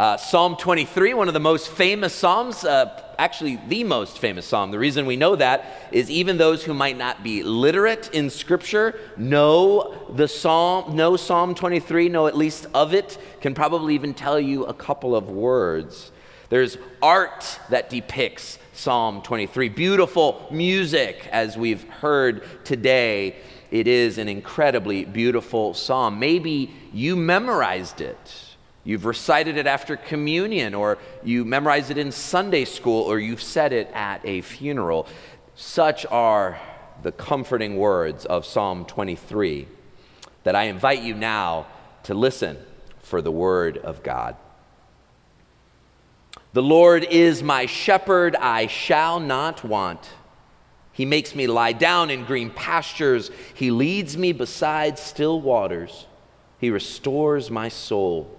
Uh, psalm 23, one of the most famous Psalms, uh, actually the most famous Psalm. The reason we know that is even those who might not be literate in Scripture know the Psalm, know Psalm 23, know at least of it, can probably even tell you a couple of words. There's art that depicts Psalm 23. Beautiful music, as we've heard today. It is an incredibly beautiful psalm. Maybe you memorized it. You've recited it after communion, or you memorized it in Sunday school, or you've said it at a funeral. Such are the comforting words of Psalm 23 that I invite you now to listen for the word of God. The Lord is my shepherd, I shall not want. He makes me lie down in green pastures. He leads me beside still waters. He restores my soul.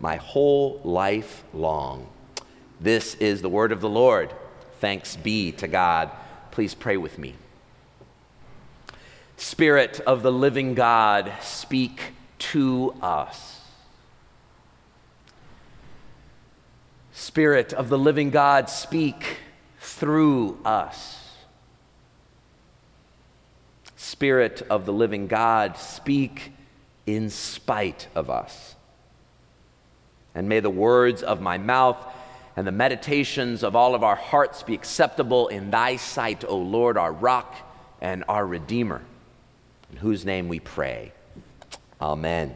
my whole life long. This is the word of the Lord. Thanks be to God. Please pray with me. Spirit of the living God, speak to us. Spirit of the living God, speak through us. Spirit of the living God, speak in spite of us. And may the words of my mouth and the meditations of all of our hearts be acceptable in thy sight, O Lord, our rock and our Redeemer, in whose name we pray. Amen.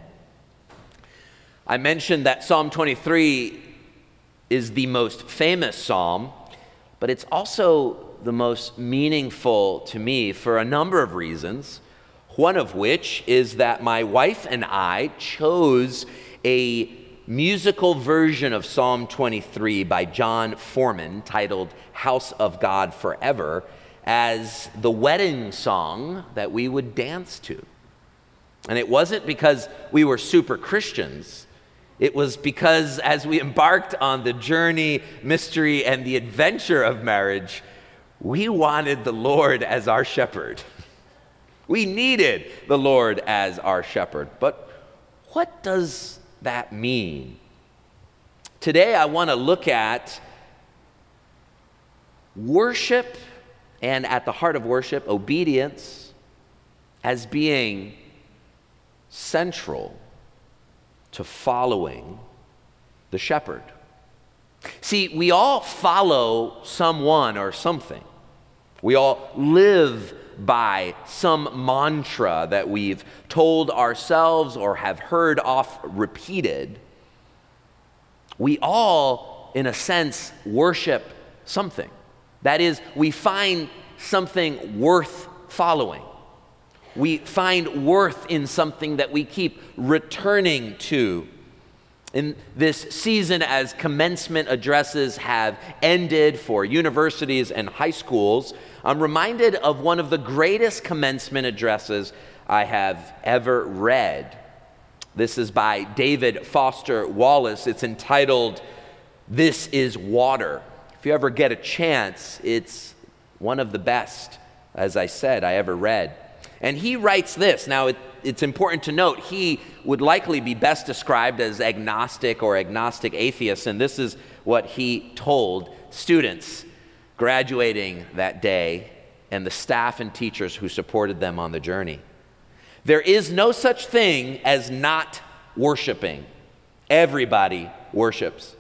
I mentioned that Psalm 23 is the most famous psalm, but it's also the most meaningful to me for a number of reasons. One of which is that my wife and I chose a musical version of Psalm 23 by Jon Foreman titled House of God Forever as the wedding song that we would dance to. And it wasn't because we were super Christians. It was because as we embarked on the journey, mystery, and the adventure of marriage, we wanted the Lord as our shepherd. We needed the Lord as our shepherd. But what does that mean? Today, I want to look at worship and at the heart of worship, obedience as being central to following the shepherd. See, we all follow someone or something. We all live by some mantra that we've told ourselves or have heard off repeated. We all, in a sense, worship something. That is, we find something worth following. We find worth in something that we keep returning to. In this season, as commencement addresses have ended for universities and high schools, I'm reminded of one of the greatest commencement addresses I have ever read. This is by David Foster Wallace. It's entitled, This is Water. If you ever get a chance, it's one of the best, as I said, I ever read. And he writes this. Now, it, it's important to note he would likely be best described as agnostic or agnostic atheist, and this is what he told students graduating that day and the staff and teachers who supported them on the journey. There is no such thing as not worshiping. Everybody worships.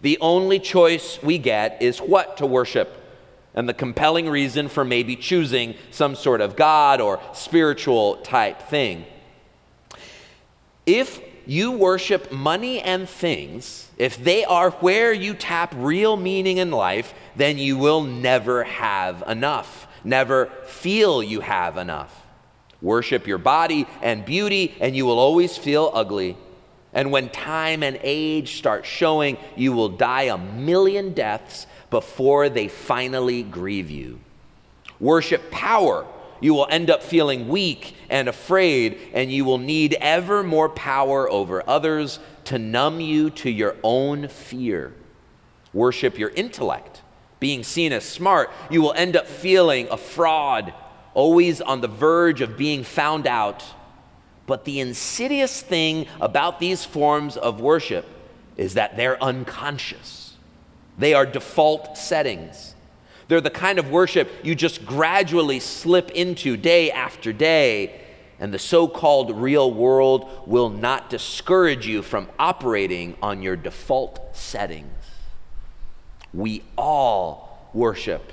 The only choice we get is what to worship and the compelling reason for maybe choosing some sort of God or spiritual type thing. If you worship money and things, if they are where you tap real meaning in life, then you will never have enough, never feel you have enough. Worship your body and beauty, and you will always feel ugly. And when time and age start showing, you will die a million deaths before they finally grieve you. Worship power. You will end up feeling weak and afraid, and you will need ever more power over others to numb you to your own fear. Worship your intellect. Being seen as smart, you will end up feeling a fraud, always on the verge of being found out. But the insidious thing about these forms of worship is that they're unconscious. They are default settings. They're the kind of worship you just gradually slip into day after day, and the so called real world will not discourage you from operating on your default settings. We all worship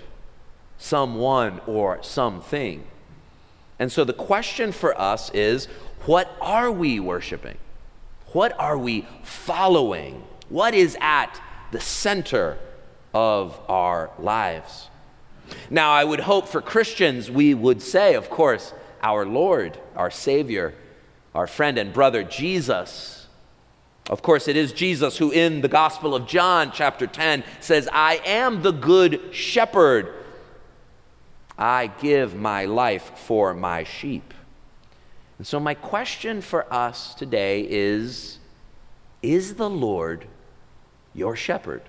someone or something. And so the question for us is what are we worshiping? What are we following? What is at the center of our lives. Now, I would hope for Christians, we would say, of course, our Lord, our Savior, our friend and brother Jesus. Of course, it is Jesus who, in the Gospel of John, chapter 10, says, I am the good shepherd. I give my life for my sheep. And so, my question for us today is Is the Lord your shepherd?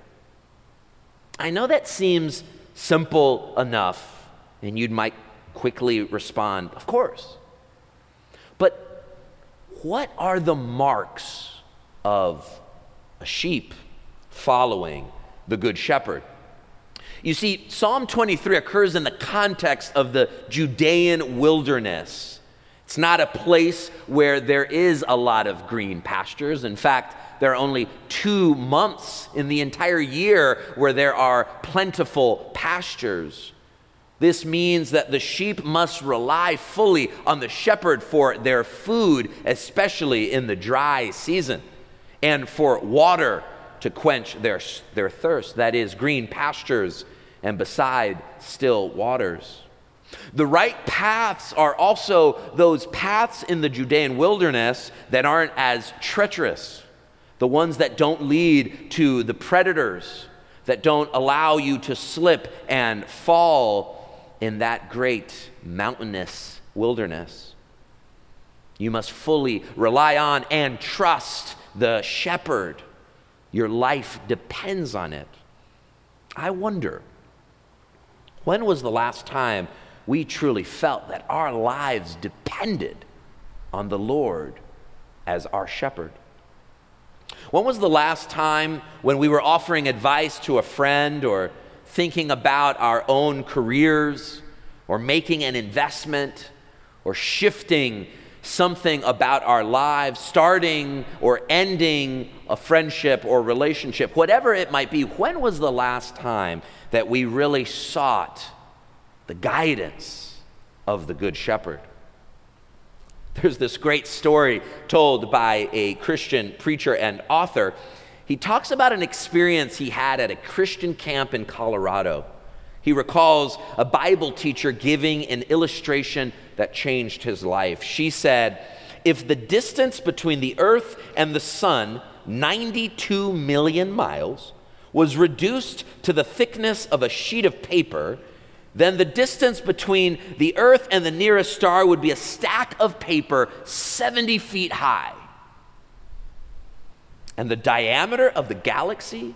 I know that seems simple enough, and you might quickly respond, Of course. But what are the marks of a sheep following the Good Shepherd? You see, Psalm 23 occurs in the context of the Judean wilderness. It's not a place where there is a lot of green pastures. In fact, there are only two months in the entire year where there are plentiful pastures. This means that the sheep must rely fully on the shepherd for their food, especially in the dry season, and for water to quench their, their thirst. That is, green pastures and beside still waters. The right paths are also those paths in the Judean wilderness that aren't as treacherous the ones that don't lead to the predators, that don't allow you to slip and fall in that great mountainous wilderness. You must fully rely on and trust the shepherd. Your life depends on it. I wonder, when was the last time we truly felt that our lives depended on the Lord as our shepherd? When was the last time when we were offering advice to a friend or thinking about our own careers or making an investment or shifting something about our lives, starting or ending a friendship or relationship, whatever it might be, when was the last time that we really sought the guidance of the Good Shepherd? There's this great story told by a Christian preacher and author. He talks about an experience he had at a Christian camp in Colorado. He recalls a Bible teacher giving an illustration that changed his life. She said, If the distance between the earth and the sun, 92 million miles, was reduced to the thickness of a sheet of paper, then the distance between the Earth and the nearest star would be a stack of paper 70 feet high. And the diameter of the galaxy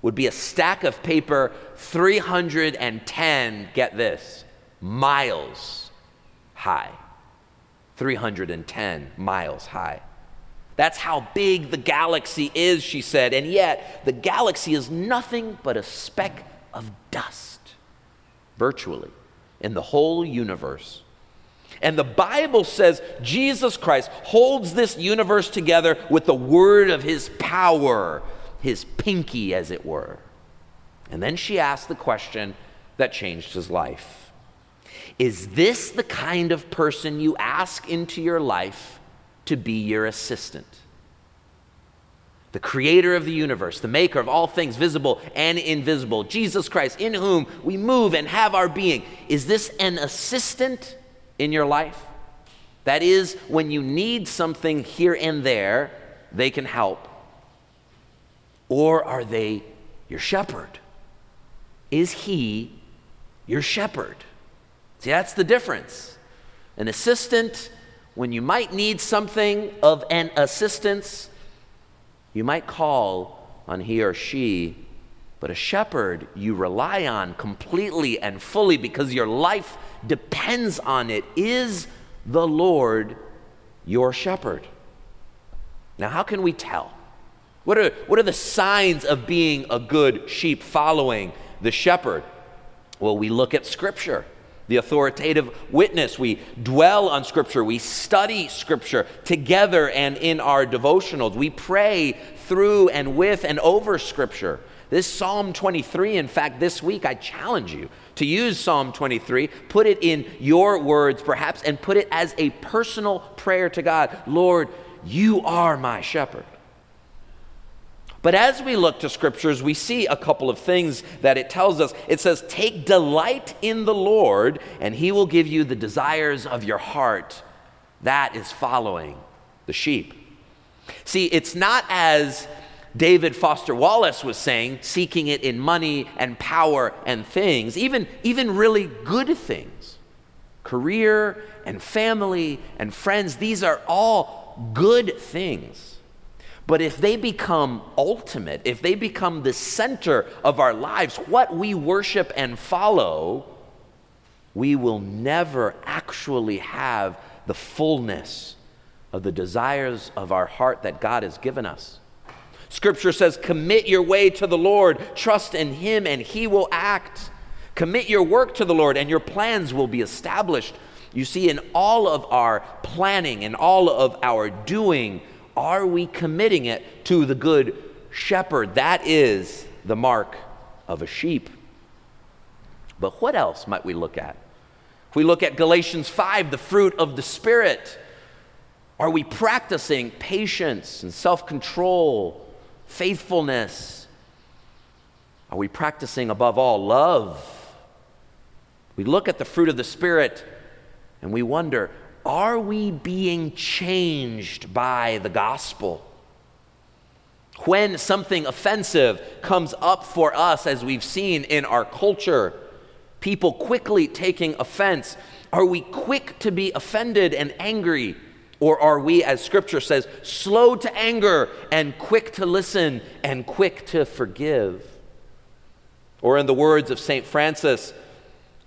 would be a stack of paper 310, get this, miles high. 310 miles high. That's how big the galaxy is, she said. And yet, the galaxy is nothing but a speck of dust virtually in the whole universe. And the Bible says Jesus Christ holds this universe together with the word of his power, his pinky, as it were. And then she asked the question that changed his life Is this the kind of person you ask into your life to be your assistant? The creator of the universe, the maker of all things visible and invisible, Jesus Christ, in whom we move and have our being. Is this an assistant in your life? That is, when you need something here and there, they can help? Or are they your shepherd? Is he your shepherd? See, that's the difference. An assistant, when you might need something of an assistance, you might call on he or she, but a shepherd you rely on completely and fully because your life depends on it. Is the Lord your shepherd? Now, how can we tell? What are, what are the signs of being a good sheep following the shepherd? Well, we look at Scripture the authoritative witness. We dwell on Scripture. We study Scripture together and in our devotionals. We pray through and with and over Scripture. This Psalm 23, in fact, this week I challenge you to use Psalm 23, put it in your words perhaps, and put it as a personal prayer to God Lord, you are my shepherd. But as we look to scriptures, we see a couple of things that it tells us. It says, Take delight in the Lord, and he will give you the desires of your heart. That is following the sheep. See, it's not as David Foster Wallace was saying, seeking it in money and power and things, even, even really good things. Career and family and friends, these are all good things. But if they become ultimate, if they become the center of our lives, what we worship and follow, we will never actually have the fullness of the desires of our heart that God has given us. Scripture says, Commit your way to the Lord, trust in Him, and He will act. Commit your work to the Lord, and your plans will be established. You see, in all of our planning and all of our doing, are we committing it to the good shepherd? That is the mark of a sheep. But what else might we look at? If we look at Galatians 5, the fruit of the Spirit, are we practicing patience and self control, faithfulness? Are we practicing above all love? We look at the fruit of the Spirit and we wonder are we being changed by the gospel? When something offensive comes up for us, as we've seen in our culture, people quickly taking offense, are we quick to be offended and angry? Or are we, as scripture says, slow to anger and quick to listen and quick to forgive? Or, in the words of St. Francis,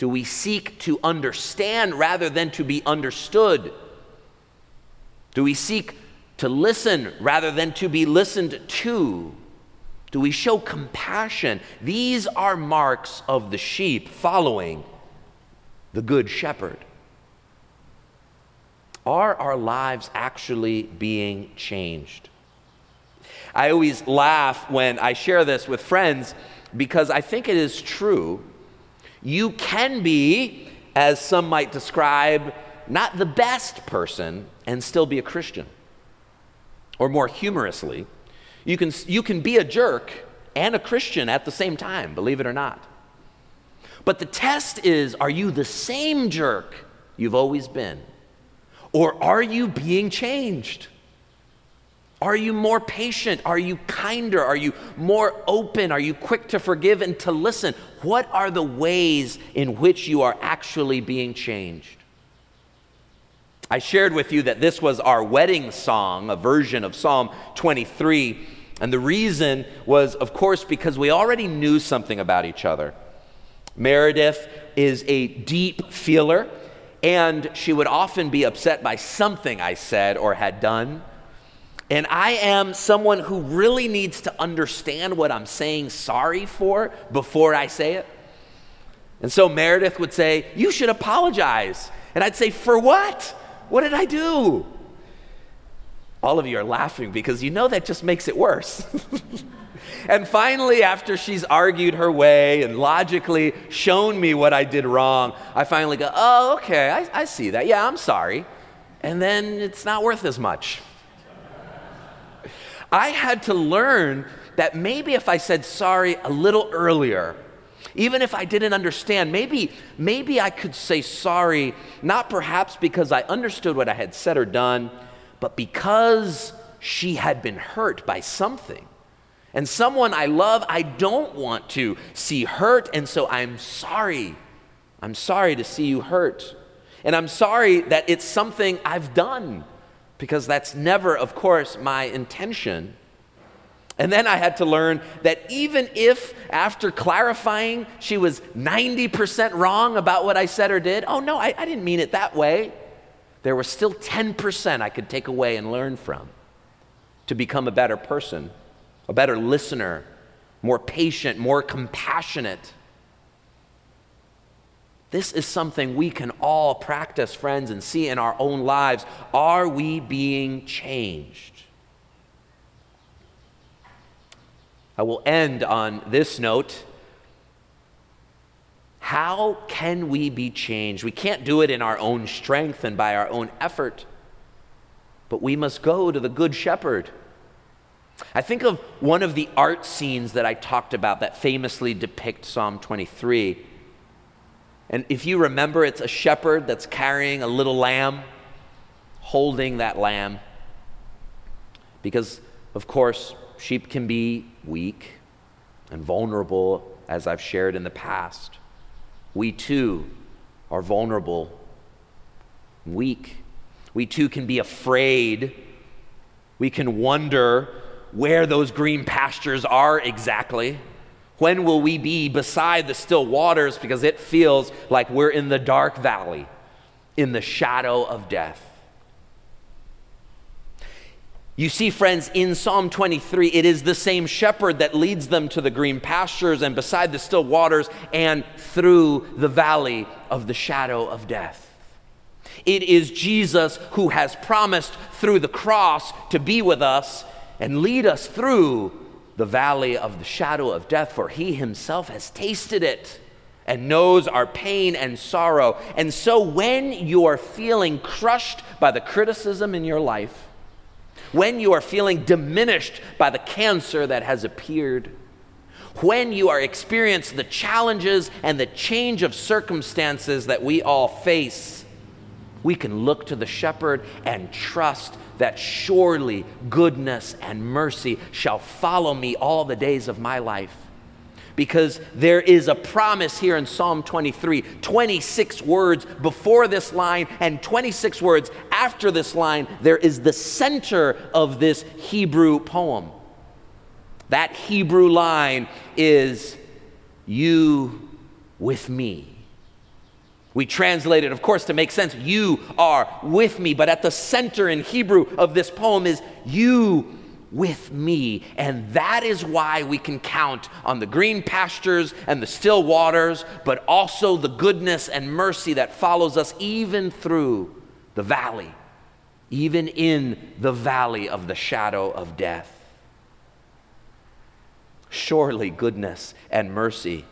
do we seek to understand rather than to be understood? Do we seek to listen rather than to be listened to? Do we show compassion? These are marks of the sheep following the good shepherd. Are our lives actually being changed? I always laugh when I share this with friends because I think it is true you can be, as some might describe, not the best person and still be a Christian. Or more humorously, you can, you can be a jerk and a Christian at the same time, believe it or not. But the test is are you the same jerk you've always been? Or are you being changed? Are you more patient? Are you kinder? Are you more open? Are you quick to forgive and to listen? What are the ways in which you are actually being changed? I shared with you that this was our wedding song, a version of Psalm 23. And the reason was, of course, because we already knew something about each other. Meredith is a deep feeler, and she would often be upset by something I said or had done. And I am someone who really needs to understand what I'm saying sorry for before I say it. And so Meredith would say, You should apologize. And I'd say, For what? What did I do? All of you are laughing because you know that just makes it worse. and finally, after she's argued her way and logically shown me what I did wrong, I finally go, Oh, okay, I, I see that. Yeah, I'm sorry. And then it's not worth as much. I had to learn that maybe if I said sorry a little earlier, even if I didn't understand, maybe, maybe I could say sorry, not perhaps because I understood what I had said or done, but because she had been hurt by something. And someone I love, I don't want to see hurt, and so I'm sorry. I'm sorry to see you hurt. And I'm sorry that it's something I've done, because that's never, of course, my intention. And then I had to learn that even if, after clarifying, she was 90% wrong about what I said or did, oh no, I, I didn't mean it that way, there was still 10% I could take away and learn from to become a better person, a better listener, more patient, more compassionate. This is something we can all practice, friends, and see in our own lives. Are we being changed? I will end on this note. How can we be changed? We can't do it in our own strength and by our own effort, but we must go to the Good Shepherd. I think of one of the art scenes that I talked about that famously depict Psalm 23. And if you remember, it's a shepherd that's carrying a little lamb, holding that lamb. Because, of course, sheep can be weak and vulnerable, as I've shared in the past. We too are vulnerable, weak. We too can be afraid. We can wonder where those green pastures are exactly. When will we be beside the still waters? Because it feels like we're in the dark valley, in the shadow of death. You see, friends, in Psalm 23, it is the same shepherd that leads them to the green pastures and beside the still waters and through the valley of the shadow of death. It is Jesus who has promised through the cross to be with us and lead us through the valley of the shadow of death, for he himself has tasted it and knows our pain and sorrow. And so, when you are feeling crushed by the criticism in your life, when you are feeling diminished by the cancer that has appeared, when you are experiencing the challenges and the change of circumstances that we all face, we can look to the shepherd and trust that surely goodness and mercy shall follow me all the days of my life. Because there is a promise here in Psalm 23, 26 words before this line and 26 words after this line. There is the center of this Hebrew poem. That Hebrew line is, You with me. We translate it, of course, to make sense. You are with me. But at the center in Hebrew of this poem is you with me. And that is why we can count on the green pastures and the still waters, but also the goodness and mercy that follows us even through the valley, even in the valley of the shadow of death. Surely goodness and mercy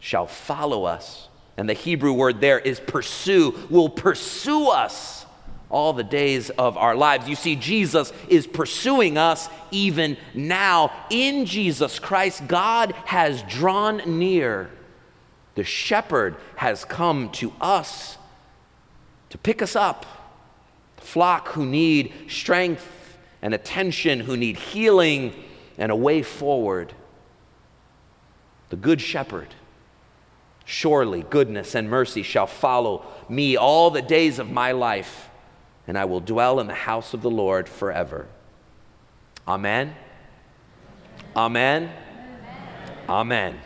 shall follow us and the Hebrew word there is pursue, will pursue us all the days of our lives. You see, Jesus is pursuing us even now. In Jesus Christ, God has drawn near. The shepherd has come to us to pick us up. The flock who need strength and attention, who need healing and a way forward. The good shepherd Surely goodness and mercy shall follow me all the days of my life, and I will dwell in the house of the Lord forever. Amen. Amen. Amen.